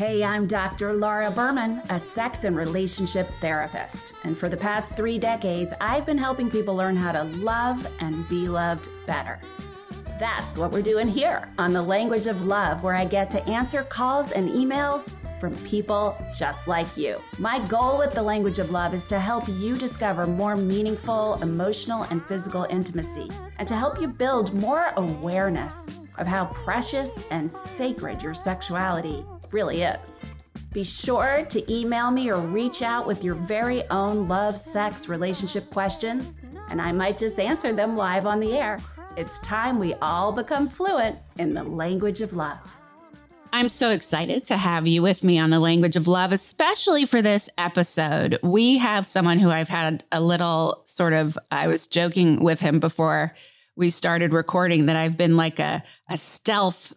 Hey, I'm Dr. Laura Berman, a sex and relationship therapist. And for the past three decades, I've been helping people learn how to love and be loved better. That's what we're doing here on The Language of Love, where I get to answer calls and emails from people just like you. My goal with The Language of Love is to help you discover more meaningful emotional and physical intimacy and to help you build more awareness of how precious and sacred your sexuality really is. Be sure to email me or reach out with your very own love, sex, relationship questions, and I might just answer them live on the air. It's time we all become fluent in the language of love. I'm so excited to have you with me on the language of love, especially for this episode. We have someone who I've had a little sort of, I was joking with him before we started recording that I've been like a, a stealth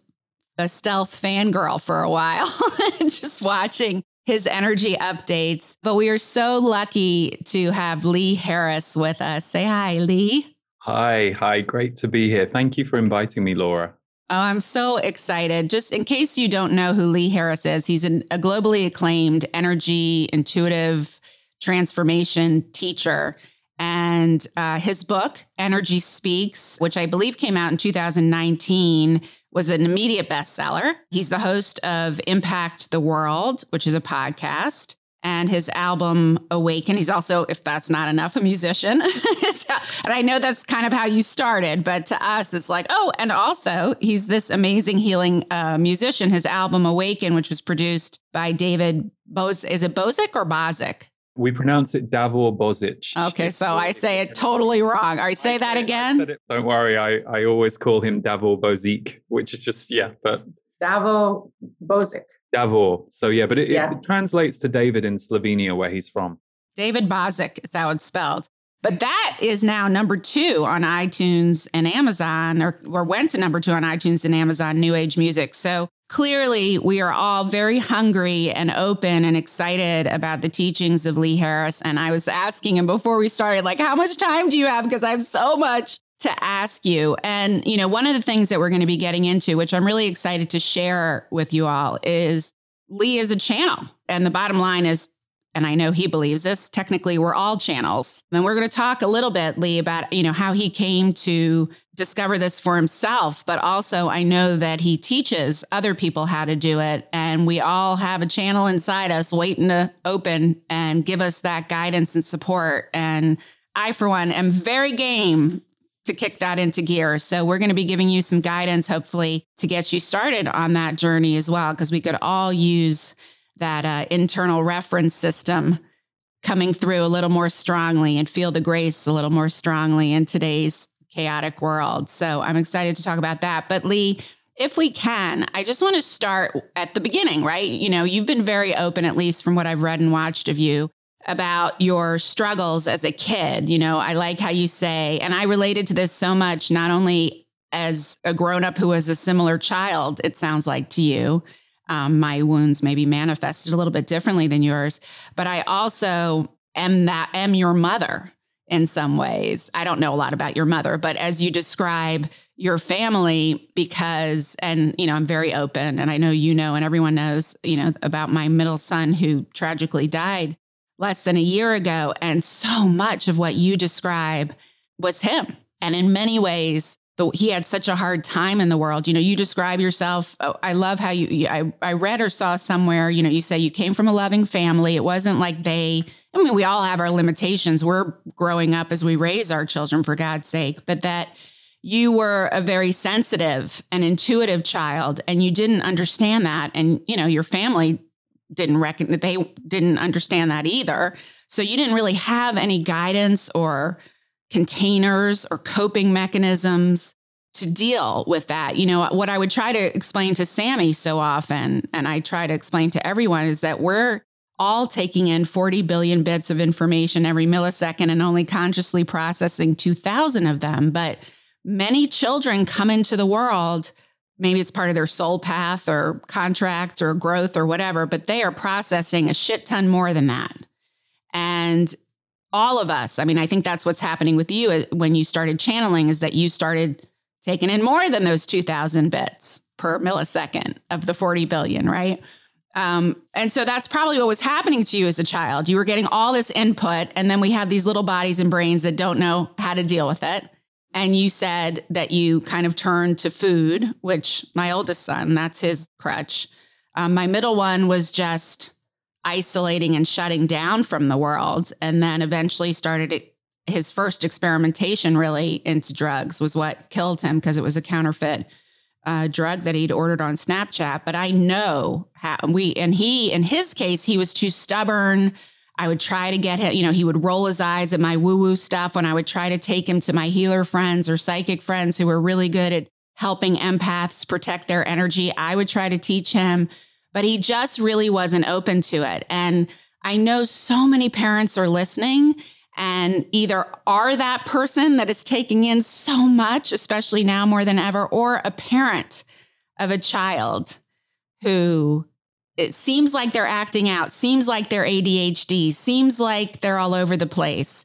a stealth fangirl for a while, just watching his energy updates. But we are so lucky to have Lee Harris with us. Say hi, Lee. Hi, hi. Great to be here. Thank you for inviting me, Laura. Oh, I'm so excited. Just in case you don't know who Lee Harris is, he's an, a globally acclaimed energy, intuitive transformation teacher. And uh, his book, Energy Speaks, which I believe came out in 2019, was an immediate bestseller. He's the host of Impact the World, which is a podcast, and his album Awaken. He's also, if that's not enough, a musician. and I know that's kind of how you started, but to us, it's like, oh, and also he's this amazing healing uh, musician. His album Awaken, which was produced by David Bose, is it Bozic or Bozic? We pronounce it Davor Bozic. Okay, so I say it totally wrong. I say, I that again. It, don't worry, I, I always call him Davor Bozic, which is just yeah, but Davor Bozic. Davor. So yeah, but it, yeah. it, translates to David in Slovenia, where he's from. David Bozic is how it's spelled. But that is now number two on iTunes and Amazon, or, or went to number two on iTunes and Amazon New Age Music. So clearly we are all very hungry and open and excited about the teachings of Lee Harris. And I was asking him before we started, like, how much time do you have? Because I have so much to ask you. And, you know, one of the things that we're going to be getting into, which I'm really excited to share with you all, is Lee is a channel. And the bottom line is and I know he believes this, technically we're all channels. And we're going to talk a little bit, Lee, about, you know, how he came to discover this for himself, but also I know that he teaches other people how to do it. And we all have a channel inside us waiting to open and give us that guidance and support. And I, for one, am very game to kick that into gear. So we're going to be giving you some guidance, hopefully, to get you started on that journey as well, because we could all use that uh, internal reference system coming through a little more strongly and feel the grace a little more strongly in today's chaotic world. So I'm excited to talk about that. But Lee, if we can, I just want to start at the beginning, right? You know, you've been very open, at least from what I've read and watched of you, about your struggles as a kid. You know, I like how you say, and I related to this so much, not only as a grown up who was a similar child, it sounds like to you, um, my wounds maybe manifested a little bit differently than yours. But I also am that am your mother in some ways. I don't know a lot about your mother, but as you describe your family, because and you know, I'm very open and I know you know and everyone knows, you know, about my middle son who tragically died less than a year ago. And so much of what you describe was him. And in many ways, the, he had such a hard time in the world. You know, you describe yourself. Oh, I love how you, I, I read or saw somewhere, you know, you say you came from a loving family. It wasn't like they, I mean, we all have our limitations. We're growing up as we raise our children, for God's sake, but that you were a very sensitive and intuitive child and you didn't understand that. And, you know, your family didn't reckon they didn't understand that either. So you didn't really have any guidance or, containers or coping mechanisms to deal with that. You know, what I would try to explain to Sammy so often, and I try to explain to everyone, is that we're all taking in 40 billion bits of information every millisecond and only consciously processing 2,000 of them. But many children come into the world. Maybe it's part of their soul path or contracts or growth or whatever, but they are processing a shit ton more than that. And all of us. I mean, I think that's what's happening with you uh, when you started channeling is that you started taking in more than those 2000 bits per millisecond of the 40 billion, right? Um, and so that's probably what was happening to you as a child. You were getting all this input, and then we have these little bodies and brains that don't know how to deal with it. And you said that you kind of turned to food, which my oldest son, that's his crutch. Um, my middle one was just isolating and shutting down from the world. And then eventually started it, his first experimentation really into drugs was what killed him because it was a counterfeit uh, drug that he'd ordered on Snapchat. But I know how we, and he, in his case, he was too stubborn. I would try to get him, you know, he would roll his eyes at my woo woo stuff when I would try to take him to my healer friends or psychic friends who were really good at helping empaths protect their energy. I would try to teach him, but he just really wasn't open to it. And I know so many parents are listening and either are that person that is taking in so much, especially now more than ever, or a parent of a child who it seems like they're acting out, seems like they're ADHD, seems like they're all over the place.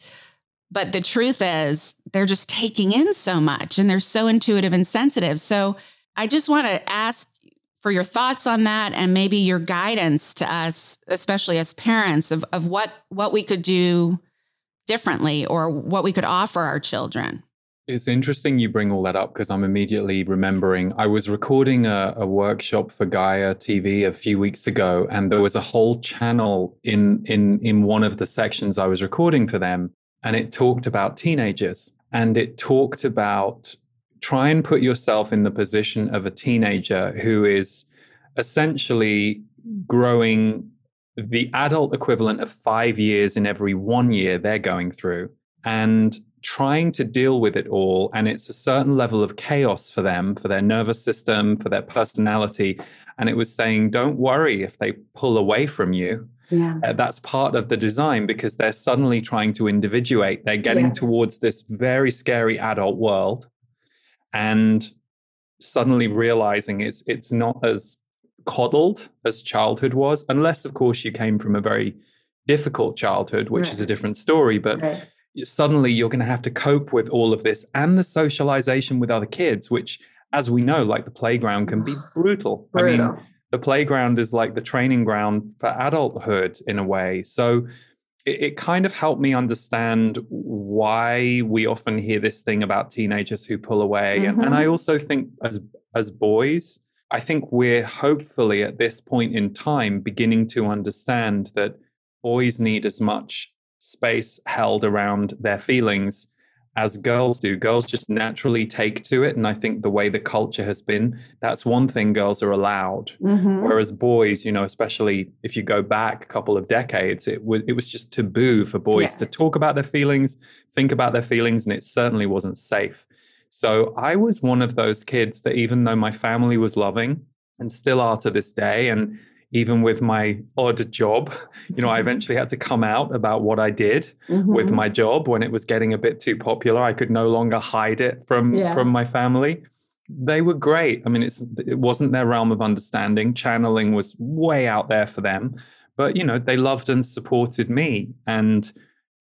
But the truth is, they're just taking in so much and they're so intuitive and sensitive. So I just want to ask for your thoughts on that and maybe your guidance to us, especially as parents, of, of what, what we could do differently or what we could offer our children. It's interesting you bring all that up because I'm immediately remembering I was recording a, a, workshop for Gaia TV a few weeks ago, and there was a whole channel in in in one of the sections I was recording for them, and it talked about teenagers, and it talked about try and put yourself in the position of a teenager who is essentially growing the adult equivalent of five years in every one year they're going through. And trying to deal with it all and it's a certain level of chaos for them for their nervous system for their personality and it was saying don't worry if they pull away from you yeah. Uh, that's part of the design because they're suddenly trying to individuate they're getting yes. towards this very scary adult world and suddenly realizing it's it's not as coddled as childhood was unless of course you came from a very difficult childhood which right. is a different story but right suddenly you're going to have to cope with all of this and the socialization with other kids, which, as we know, like the playground can be brutal. brutal. I mean, the playground is like the training ground for adulthood in a way. So it, it, kind of helped me understand why we often hear this thing about teenagers who pull away. Mm-hmm. And, and I mm-hmm. also think as as boys, I think we're hopefully at this point in time beginning to understand that boys need as much space held around their feelings as girls do. Girls just naturally take to it. And I think the way the culture has been, that's one thing girls are allowed. Mm-hmm. Whereas boys, you know, especially if you go back a couple of decades, it was it was just taboo for boys yes. to talk about their feelings, think about their feelings, and it certainly wasn't safe. So I was one of those kids that even though my family was loving and still are to this day, and even with my odd job, you know, I eventually had to come out about what I did mm-hmm. with my job when it was getting a bit too popular. I could no longer hide it from yeah. from my family. They were great. I mean, it's it wasn't their realm of understanding. Channeling was way out there for them, but you know, they loved and supported me and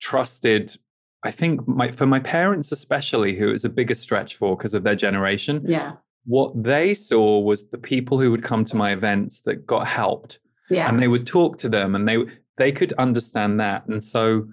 trusted I think my for my parents especially, who it was a bigger stretch for because of their generation. Yeah what they saw was the people who would come to my events that got helped. Yeah. And they would talk to them and they they could understand that. And so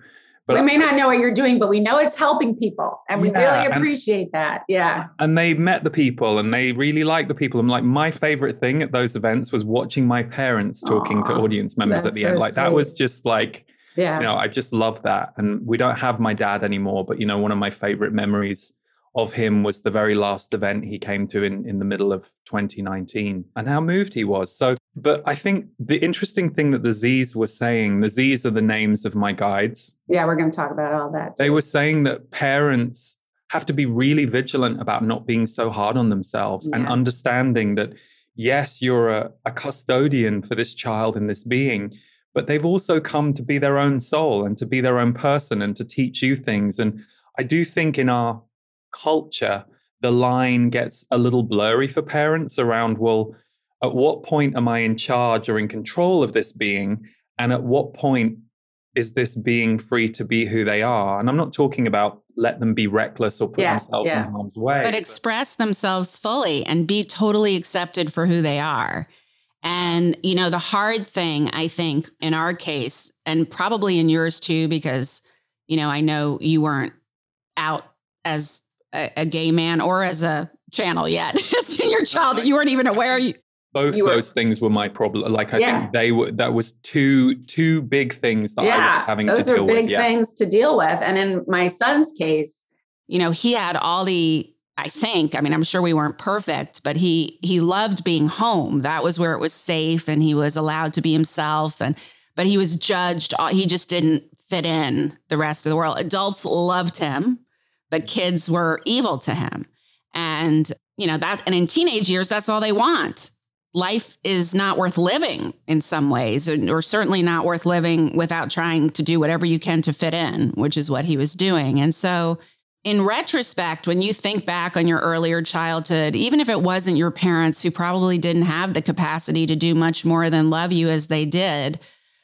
but we may not know what you're doing, but we know it's helping people. And we yeah, really appreciate and, that. Yeah. And they met the people and they really liked the people. And like my favorite thing at those events was watching my parents talking Aww, to audience members at the so end. Like sweet. that was just like, yeah. you know, I just love that. And we don't have my dad anymore, but you know, one of my favorite memories of him was the very last event he came to in, in the middle of 2019 and how moved he was. So, but I think the interesting thing that the Z's were saying, the Z's are the names of my guides. Yeah, we're going to talk about all that. Too. They were saying that parents have to be really vigilant about not being so hard on themselves yeah. and understanding that, yes, you're a, a custodian for this child and this being, but they've also come to be their own soul and to be their own person and to teach you things. And I do think in our culture, the line gets a little blurry for parents around, well, at what point am I in charge or in control of this being? And at what point is this being free to be who they are? And I'm not talking about let them be reckless or put yeah, themselves yeah. in harm's way. But express themselves fully and be totally accepted for who they are. And, you know, the hard thing, I think, in our case, and probably in yours too, because, you know, I know you weren't out as a, a gay man or as a channel yet. in your child, you weren't even aware you, both those things were my problem. Like I yeah. think they were that was two two big things that yeah, I was having to deal with. Those are big things to deal with. And in my son's case, you know, he had all the I think, I mean, I'm sure we weren't perfect, but he he loved being home. That was where it was safe and he was allowed to be himself and but he was judged he just didn't fit in the rest of the world. Adults loved him, but kids were evil to him. And you know that and in teenage years that's all they want life is not worth living in some ways, or, certainly not worth living without trying to do whatever you can to fit in, which is what he was doing. And so, in retrospect, when you think back on your earlier childhood, even if it wasn't your parents who probably didn't have the capacity to do much more than love you as they did,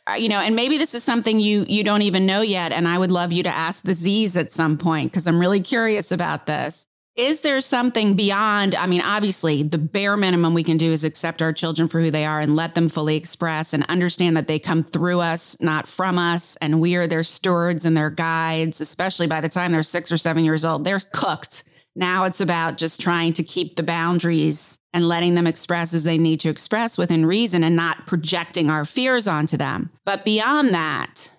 Uh, you know, and maybe this is something you you don't even know yet, and I would love you to ask the Z's at some point because I'm really curious about this. Is there something beyond? I mean, obviously, the bare minimum we can do is accept our children for who they are and let them fully express and understand that they come through us, not from us. And we are their stewards and their guides, especially by the time they're six or seven years old. They're cooked. Now it's about just trying to keep the boundaries and letting them express as they need to express within reason and not projecting our fears onto them. But beyond that,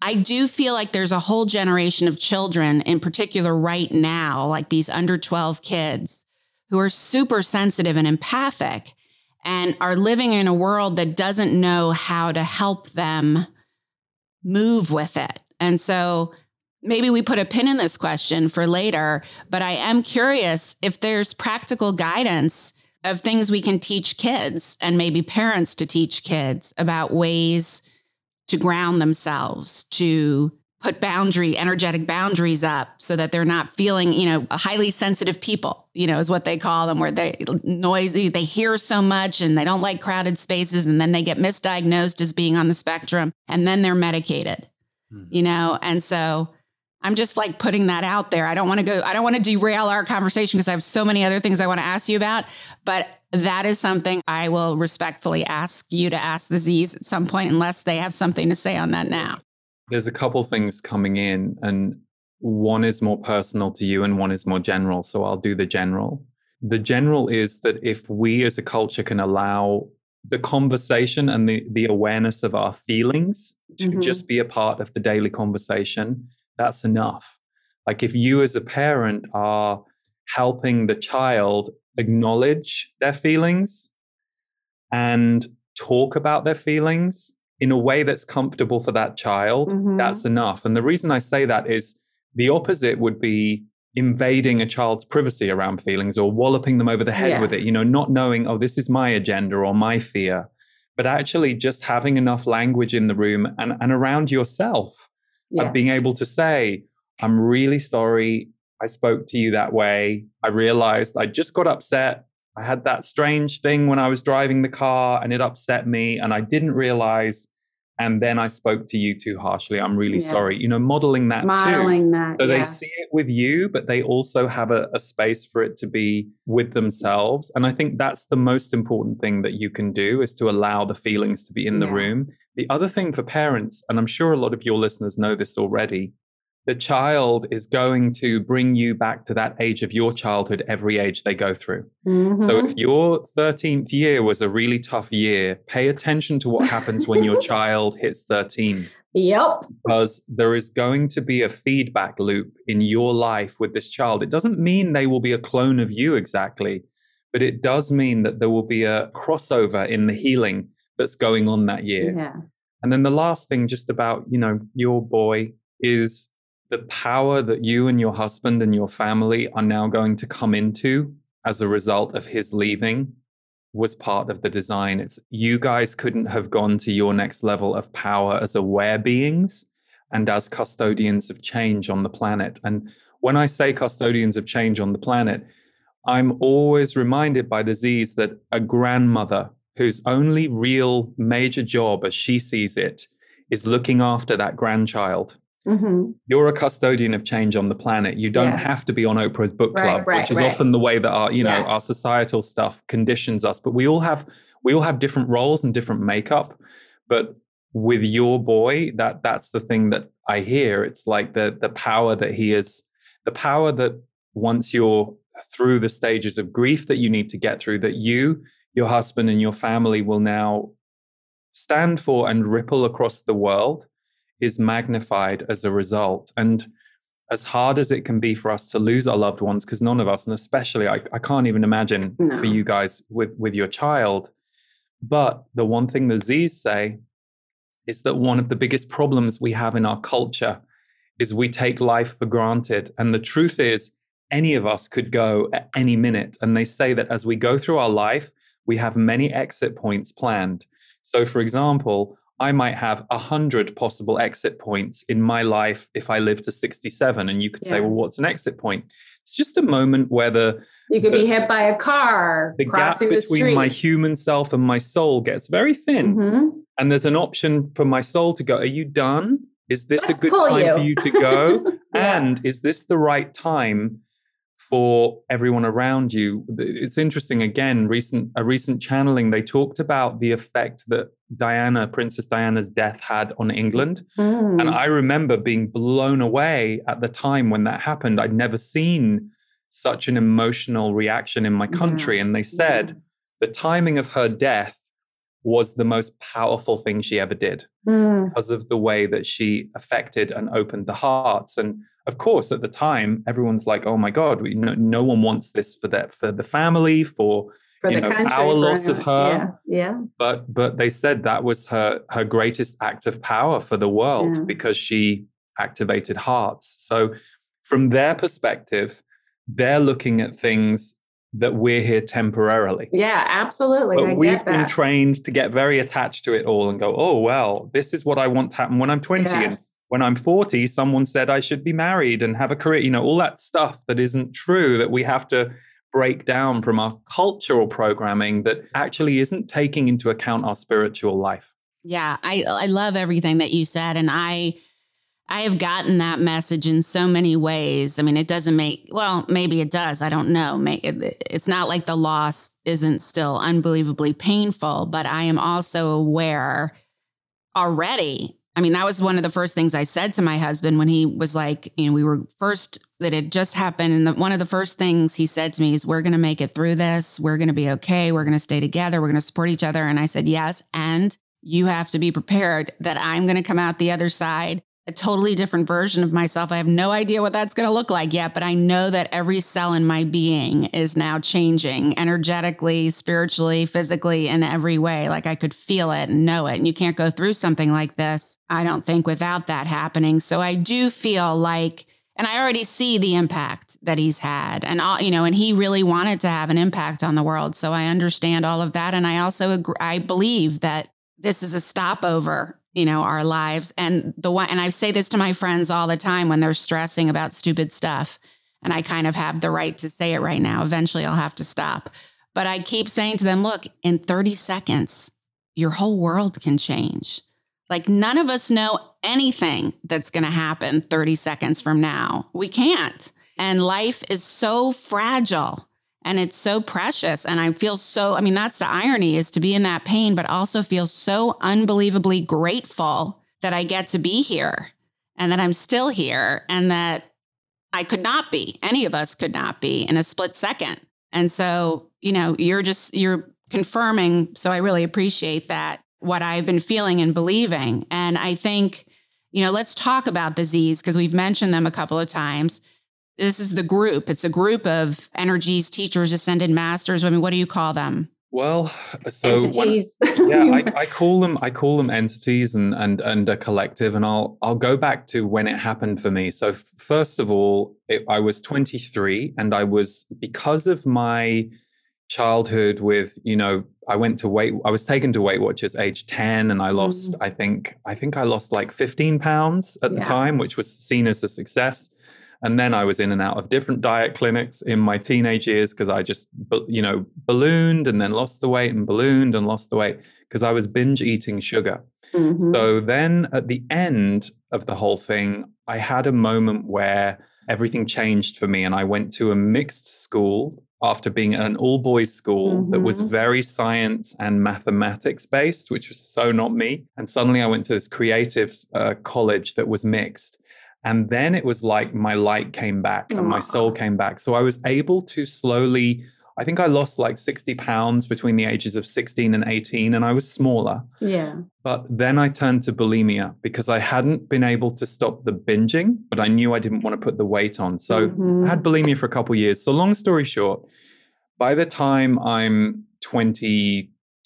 I do feel like there's a whole generation of children, in particular right now, like these under 12 kids who are super sensitive and empathic and are living in a world that doesn't know how to help them move with it. And so maybe we put a pin in this question for later, but I am curious if there's practical guidance of things we can teach kids and maybe parents to teach kids about ways to ground themselves, to put boundary, energetic boundaries up so that they're not feeling, you know, highly sensitive people, you know, is what they call them, where they noisy, they hear so much and they don't like crowded spaces. And then they get misdiagnosed as being on the spectrum and then they're medicated, mm-hmm. you know? And so I'm just like putting that out there. I don't want to go, I don't want to derail our conversation because I have so many other things I want to ask you about. But that is something I will respectfully ask you to ask the Z's at some point, unless they have something to say on that now. There's a couple things coming in, and one is more personal to you, and one is more general. So I'll do the general. The general is that if we as a culture can allow the conversation and the, the awareness of our feelings to mm-hmm. just be a part of the daily conversation, that's enough. Like if you as a parent are helping the child acknowledge their feelings and talk about their feelings in a way that's comfortable for that child, mm-hmm. that's enough. And the reason I say that is the opposite would be invading a child's privacy around feelings or walloping them over the head yeah. with it, you know, not knowing, oh, this is my agenda or my fear, but actually just having enough language in the room and, and around yourself yes. of being able to say, I'm really sorry. I spoke to you that way. I realized I just got upset. I had that strange thing when I was driving the car and it upset me and I didn't realize. And then I spoke to you too harshly. I'm really yeah. sorry. You know, modeling that modeling too. that. So yeah. they see it with you, but they also have a, a space for it to be with themselves. And I think that's the most important thing that you can do is to allow the feelings to be in yeah. the room. The other thing for parents, and I'm sure a lot of your listeners know this already, the child is going to bring you back to that age of your childhood every age they go through. Mm-hmm. So if your 13th year was a really tough year, pay attention to what happens when your child hits 13. Yep. Because there is going to be a feedback loop in your life with this child. It doesn't mean they will be a clone of you exactly, but it does mean that there will be a crossover in the healing that's going on that year. Yeah. And then the last thing just about, you know, your boy is the power that you and your husband and your family are now going to come into as a result of his leaving was part of the design. It's you guys couldn't have gone to your next level of power as aware beings and as custodians of change on the planet. And when I say custodians of change on the planet, I'm always reminded by the Z's that a grandmother whose only real major job, as she sees it, is looking after that grandchild Mm-hmm. You're a custodian of change on the planet. You don't yes. have to be on Oprah's book club, right, right, which is right. often the way that our, you know, yes. our societal stuff conditions us. But we all have we all have different roles and different makeup, but with your boy, that that's the thing that I hear. It's like the the power that he is, the power that once you're through the stages of grief that you need to get through, that you, your husband, and your family will now stand for and ripple across the world is magnified as a result. And as hard as it can be for us to lose our loved ones, because none of us, and especially I, I can't even imagine no. for you guys with, with your child. But the one thing the Z's say is that one of the biggest problems we have in our culture is we take life for granted. And the truth is, any of us could go at any minute. And they say that as we go through our life, we have many exit points planned. So, for example, I might have a hundred possible exit points in my life if I live to 67. And you could yeah. say, well, what's an exit point? It's just a moment where the you could the, be hit by a car. The gap between the my human self and my soul gets very thin. Mm-hmm. And there's an option for my soul to go, Are you done? Is this Let's a good time you. for you to go? yeah. And is this the right time for everyone around you? It's interesting. Again, recent a recent channeling, they talked about the effect that Diana, Princess Diana's death had on England. Mm. And I remember being blown away at the time when that happened. I'd never seen such an emotional reaction in my country. Yeah. And they said yeah. the timing of her death was the most powerful thing she ever did mm. because of the way that she affected and opened the hearts. And of course, at the time, everyone's like, "Oh my God, we, no, no one wants this for that for the family, for for you know, country, our loss of her. Yeah, yeah. But but they said that was her her greatest act of power for the world yeah. because she activated hearts. So from their perspective, they're looking at things that we're here temporarily. Yeah, absolutely. But I we've been trained to get very attached to it all and go, oh well, this is what I want to happen when I'm 20 yes. and when I'm 40, someone said I should be married and have a career, you know, all that stuff that isn't true that we have to break down from our cultural programming that actually isn't taking into account our spiritual life. Yeah, I I love everything that you said and I I have gotten that message in so many ways. I mean, it doesn't make, well, maybe it does. I don't know. It's not like the loss isn't still unbelievably painful, but I am also aware already. I mean, that was one of the first things I said to my husband when he was like, you know, we were first that it just happened. And the, one of the first things he said to me is, We're going to make it through this. We're going to be okay. We're going to stay together. We're going to support each other. And I said, Yes. And you have to be prepared that I'm going to come out the other side a totally different version of myself. I have no idea what that's going to look like yet, but I know that every cell in my being is now changing energetically, spiritually, physically, in every way. Like I could feel it and know it. And you can't go through something like this, I don't think, without that happening. So I do feel like, and I already see the impact that he's had. And, all, you know, and he really wanted to have an impact on the world. So I understand all of that. And I also agree, I believe that this is a stopover you know, our lives. And the one, and I say this to my friends all the time when they're stressing about stupid stuff. And I kind of have the right to say it right now. Eventually I'll have to stop. But I keep saying to them, look, in 30 seconds, your whole world can change. Like none of us know anything that's going to happen 30 seconds from now. We can't. And life is so fragile and it's so precious. And i feel so i mean that's the irony is to be in that pain but also feel so unbelievably grateful that i get to be here and that i'm still here and that i could not be any of us could not be in a split second. And so you know you're just you're confirming so i really appreciate that what i've been feeling and believing. And i think you know let's talk about the z's because we've mentioned them a couple of times this is the group. It's a group of energies, teachers, ascended masters. I mean, what do you call them? Well, so entities. When, yeah, I, I, call them I call them entities and and and a collective. And I'll I'll go back to when it happened for me. So first of all, it, I was 23, and I was because of my childhood with you know I went to weight I was taken to Weight Watchers age 10 and I lost mm. I think I think I lost like 15 pounds at yeah. the time which was seen as a success and then I was in and out of different diet clinics in my teenage years because I just, you know, ballooned and then lost the weight and ballooned and lost the weight because I was binge eating sugar. Mm-hmm. So then at the end of the whole thing, I had a moment where everything changed for me and I went to a mixed school after being at an all boys school mm-hmm. that was Mm-hmm. very science and mathematics based, which was so not me. And suddenly I went to this creative uh, college that was mixed. And then it was like my light came back and my soul came back. So I was able to slowly, I think I lost like 60 pounds between the ages of 16 and 18, and I was smaller. Yeah. But then I turned to bulimia because I hadn't been able to stop the binging, but I knew I didn't want to put the weight on. So Mhm. I had bulimia for a couple of years. So long story short, by the time I'm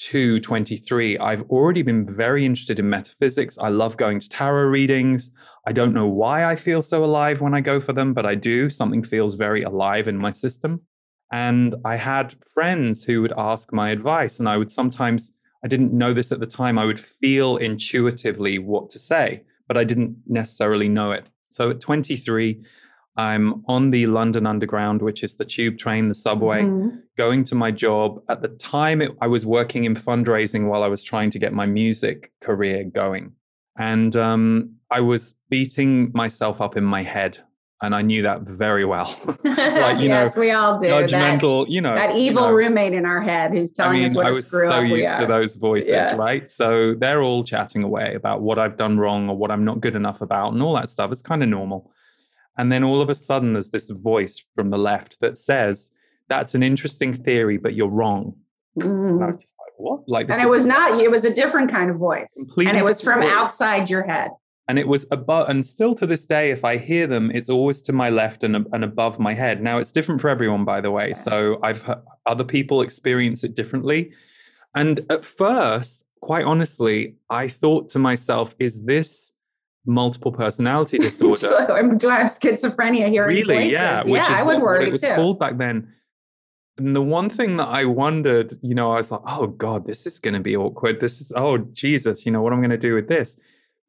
22, 23, I've already been very interested in metaphysics. I love going to tarot readings. I don't know why I feel so alive when I go for them, but I do. Something feels very alive in my system. And I had friends who would ask my advice, and I would sometimes, I didn't know this at the time, I would feel intuitively what to say, but I didn't necessarily know it. So at 23, I'm on the London Underground, which is the tube train, the subway, Mhm. going to my job. At the time, it, I was working in fundraising while I was trying to get my music career going. And um, I was beating myself up in my head. And I knew that very well. like, you yes, know, we all do. That, judgmental, you know. that you evil know, roommate in our head who's telling I mean, us what I was so used to those voices, Yeah. right? So they're all chatting away about what I've done wrong or what I'm not good enough about and all that stuff. It's kind of normal. And then all of a sudden, there's this voice from the left that says, That's an interesting theory, but you're wrong. And I Mm. was just like, What? Like, And it was not, it was a different kind of voice. And it was from voice. outside your head. and it was above and still to this day if i hear them it's always to my left and, and above my head now it's different for everyone by the way so i've heard other people experience it differently and at first quite honestly i thought to myself is this multiple personality disorder do I have schizophrenia here? really yeah yeah, I would worry it was too. called back then and the one thing that i wondered you know i was like oh god this is going to be awkward this is oh jesus you know what i'm going to do with this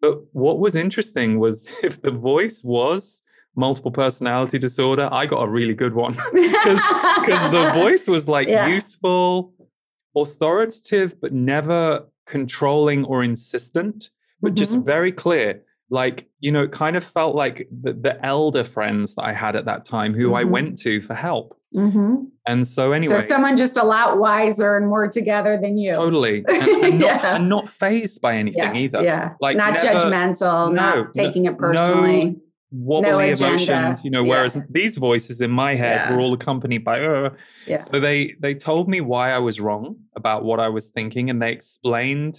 but what was interesting was if the voice was multiple personality disorder i got a really good one because the voice was like Yeah. useful authoritative but never controlling or insistent but just Mhm. very clear like you know it kind of felt like the, the elder friends that i had at that time who i Mhm. went to for help Mhm. and so anyway So someone just a lot wiser and more together than you. totally and, and not, Yeah. and not phased by anything yeah, either yeah. Like, not never- judgmental, no, not taking no- it personally. wobbly agenda. emotions you know Yeah. whereas these voices in my head Yeah. were all accompanied by uh, Yeah. so they they told me why i was wrong about what i was thinking and they explained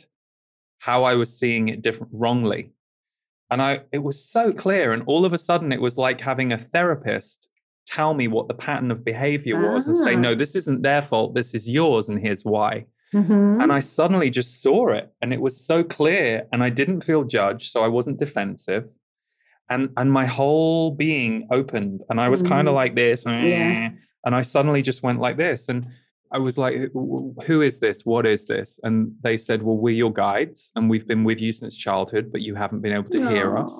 how i was seeing it different wrongly and i it was so clear and all of a sudden it was like having a therapist tell me what the pattern of behavior was and say Ah. no this isn't their fault this is yours and here's why Mhm. and I suddenly just saw it and it was so clear and I didn't feel judged, so I wasn't defensive. And and my whole being opened and I was kind of like this. Yeah. And I suddenly just went like this. And I was like, "Who- is this? What is this? And they said, Well, we're your guides and we've been with you since childhood, but you haven't been able to hear us.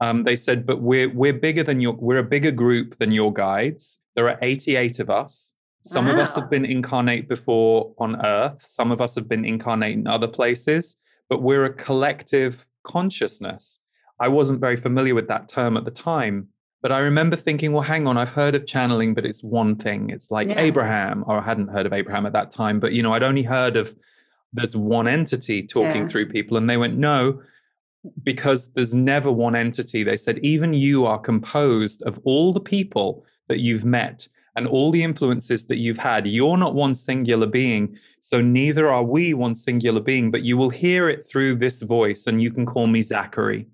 Um, they said, but we're we're bigger than your we're a bigger group than your guides. There are 88 of us. Some of us have been incarnate before on Earth. Some of us have been incarnate in other places, but we're a collective consciousness. I wasn't very familiar with that term at the time, but I remember thinking, well, hang on, I've heard of channeling, but it's one thing. It's like Yeah. Abraham, or I hadn't heard of Abraham at that time, but you know, I'd only heard of there's one entity talking Yeah. through people, and they went, no, because there's never one entity. They said, even you are composed of all the people that you've met and all the influences that you've had. You're not one singular being. So neither are we one singular being, but you will hear it through this voice, and you can call me Zachary.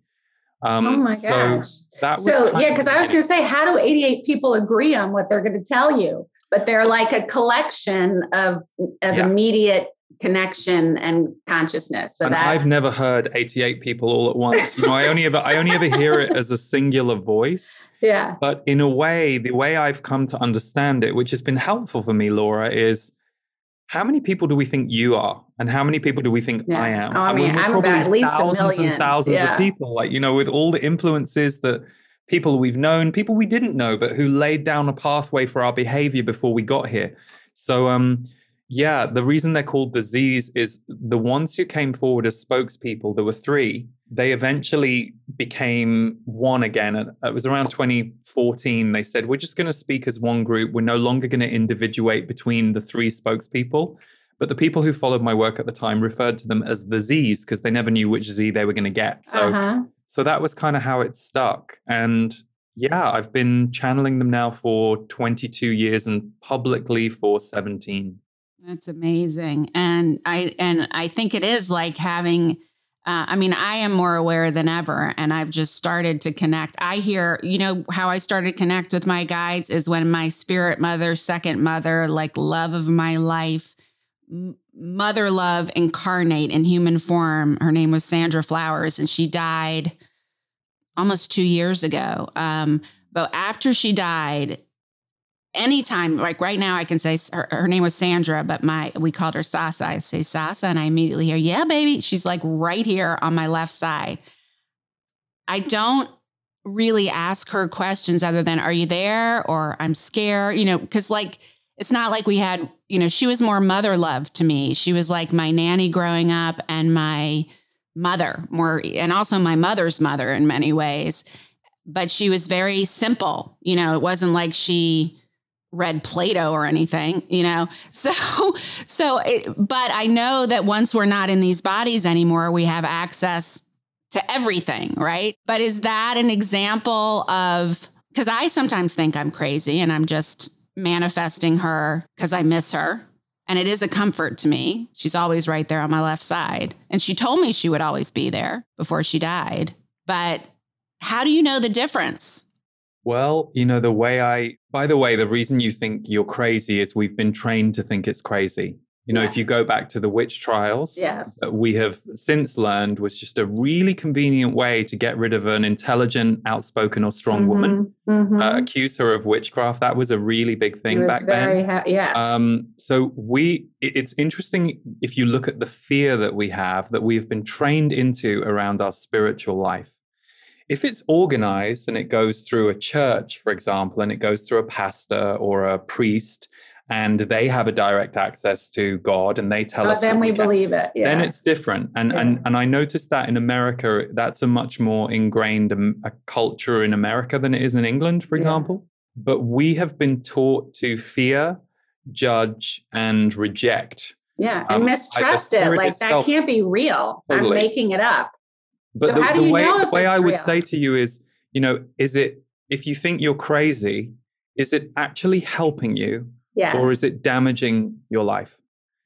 Um, oh my so gosh. that was So, yeah, because I was going to say, how do 88 people agree on what they're going to tell you? But they're like a collection of, of Yeah. immediate connection and consciousness. So and that I've never heard 88 people all at once. You know, I only ever I only ever hear it as a singular voice. yeah. But in a way, the way I've come to understand it, which has been helpful for me, Laura, is how many people do we think you are? And how many people do we think Yeah. I am? Oh, I mean, we're I'm probably about at least a thousands million. and thousands Yeah. of people. Like, you know, with all the influences that people we've known, people we didn't know, but who laid down a pathway for our behavior before we got here. So um yeah, the reason they're called the Z's is the ones who came forward as spokespeople, there were three, they eventually became one again. And it was around 2014. They said, We're just going to speak as one group. We're no longer going to individuate between the three spokespeople. But the people who followed my work at the time referred to them as the Z's because they never knew which Z they were going to get. So, uh-huh. so that was kind of how it stuck. And yeah, I've been channeling them now for 22 years and publicly for 17. That's amazing. And I and I think it is like having uh, I mean, I am more aware than ever, and I've just started to connect. I hear, you know, how I started to connect with my guides is when my spirit mother, second mother, like love of my life, mother love incarnate in human form. Her name was Sandra Flowers, and she died almost two years ago. Um, but after she died, anytime, like right now, I can say her, her, name was Sandra, but my we called her Sasa. I say Sasa, and I immediately hear, "Yeah, baby." She's like right here on my left side. I don't really ask her questions other than, "Are you there?" or "I'm scared," you know, because like it's not like we had, you know, she was more mother love to me. She was like my nanny growing up and my mother more, and also my mother's mother in many ways. But she was very simple. You know, it wasn't like she read Plato or anything, you know. So so it, but I know that once we're not in these bodies anymore, we have access to everything, right? But is that an example of cuz I sometimes think I'm crazy and I'm just manifesting her cuz I miss her. And it is a comfort to me. She's always right there on my left side. And she told me she would always be there before she died. But how do you know the difference? Well, you know, the way I, by the way, the reason you think you're crazy is we've been trained to think it's crazy. You know, yeah. if you go back to the witch trials, yes. we have since learned was just a really convenient way to get rid of an intelligent, outspoken, or strong mm-hmm. woman, mm-hmm. Uh, accuse her of witchcraft. That was a really big thing back then. Ha- yes. Um, so we, it, it's interesting if you look at the fear that we have that we've been trained into around our spiritual life. If it's organized and it goes through a church, for example, and it goes through a pastor or a priest, and they have a direct access to God and they tell oh, us. Then we, we believe it. Yeah. Then it's different. And, yeah. and, and I noticed that in America, that's a much more ingrained um, a culture in America than it is in England, for example. Yeah. But we have been taught to fear, judge, and reject. Yeah, and um, mistrust it. Like itself. that can't be real. Totally. I'm making it up. But so the, how do the you way, the way I would real? say to you is, you know, is it if you think you're crazy, is it actually helping you, yes. or is it damaging your life?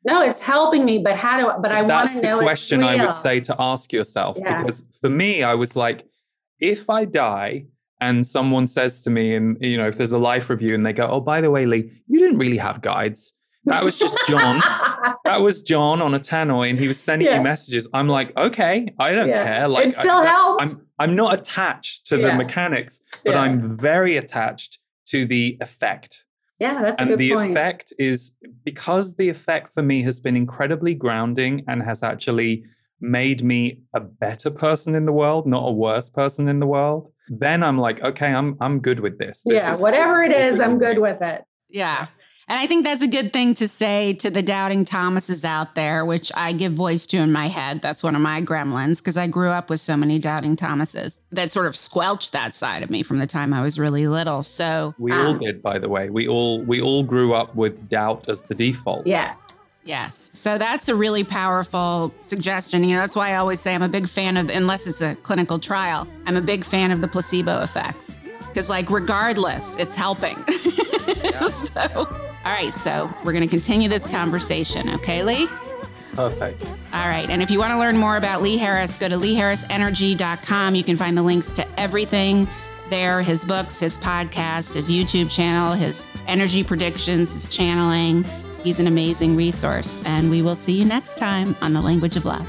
No, it's helping me, but how do? I, But I want to know. That's the question I would say to ask yourself yeah. because for me, I was like, if I die and someone says to me, and you know, if there's a life review, and they go, "Oh, by the way, Lee, you didn't really have guides." That was just John. That was John on a tannoy, and he was sending yeah. you messages. I'm like, okay, I don't yeah. care. Like, it still I, helps. I'm I'm not attached to yeah. the mechanics, but I'm very attached to the effect. Yeah, that's and a good the point. effect is because the effect for me has been incredibly grounding and has actually made me a better person in the world, not a worse person in the world. Then I'm like, okay, I'm I'm good with this. this yeah, is, whatever it is, I'm good with it. Yeah. And I think that's a good thing to say to the doubting Thomases out there, which I give voice to in my head. That's one of my gremlins because I grew up with so many doubting Thomases that sort of squelched that side of me from the time I was really little. So we um, all did, by the way. We all we all grew up with doubt as the default. Yes. Yes. So that's a really powerful suggestion. You know, that's why I always say I'm a big fan of, unless it's a clinical trial, I'm a big fan of the placebo effect. Because, like, regardless, it's helping. so all right, so we're going to continue this conversation, okay, Lee? Perfect. All right. And if you want to learn more about Lee Harris, go to leeharrisenergy.com. You can find the links to everything there his books, his podcast, his YouTube channel, his energy predictions, his channeling. He's an amazing resource. And we will see you next time on The Language of Love.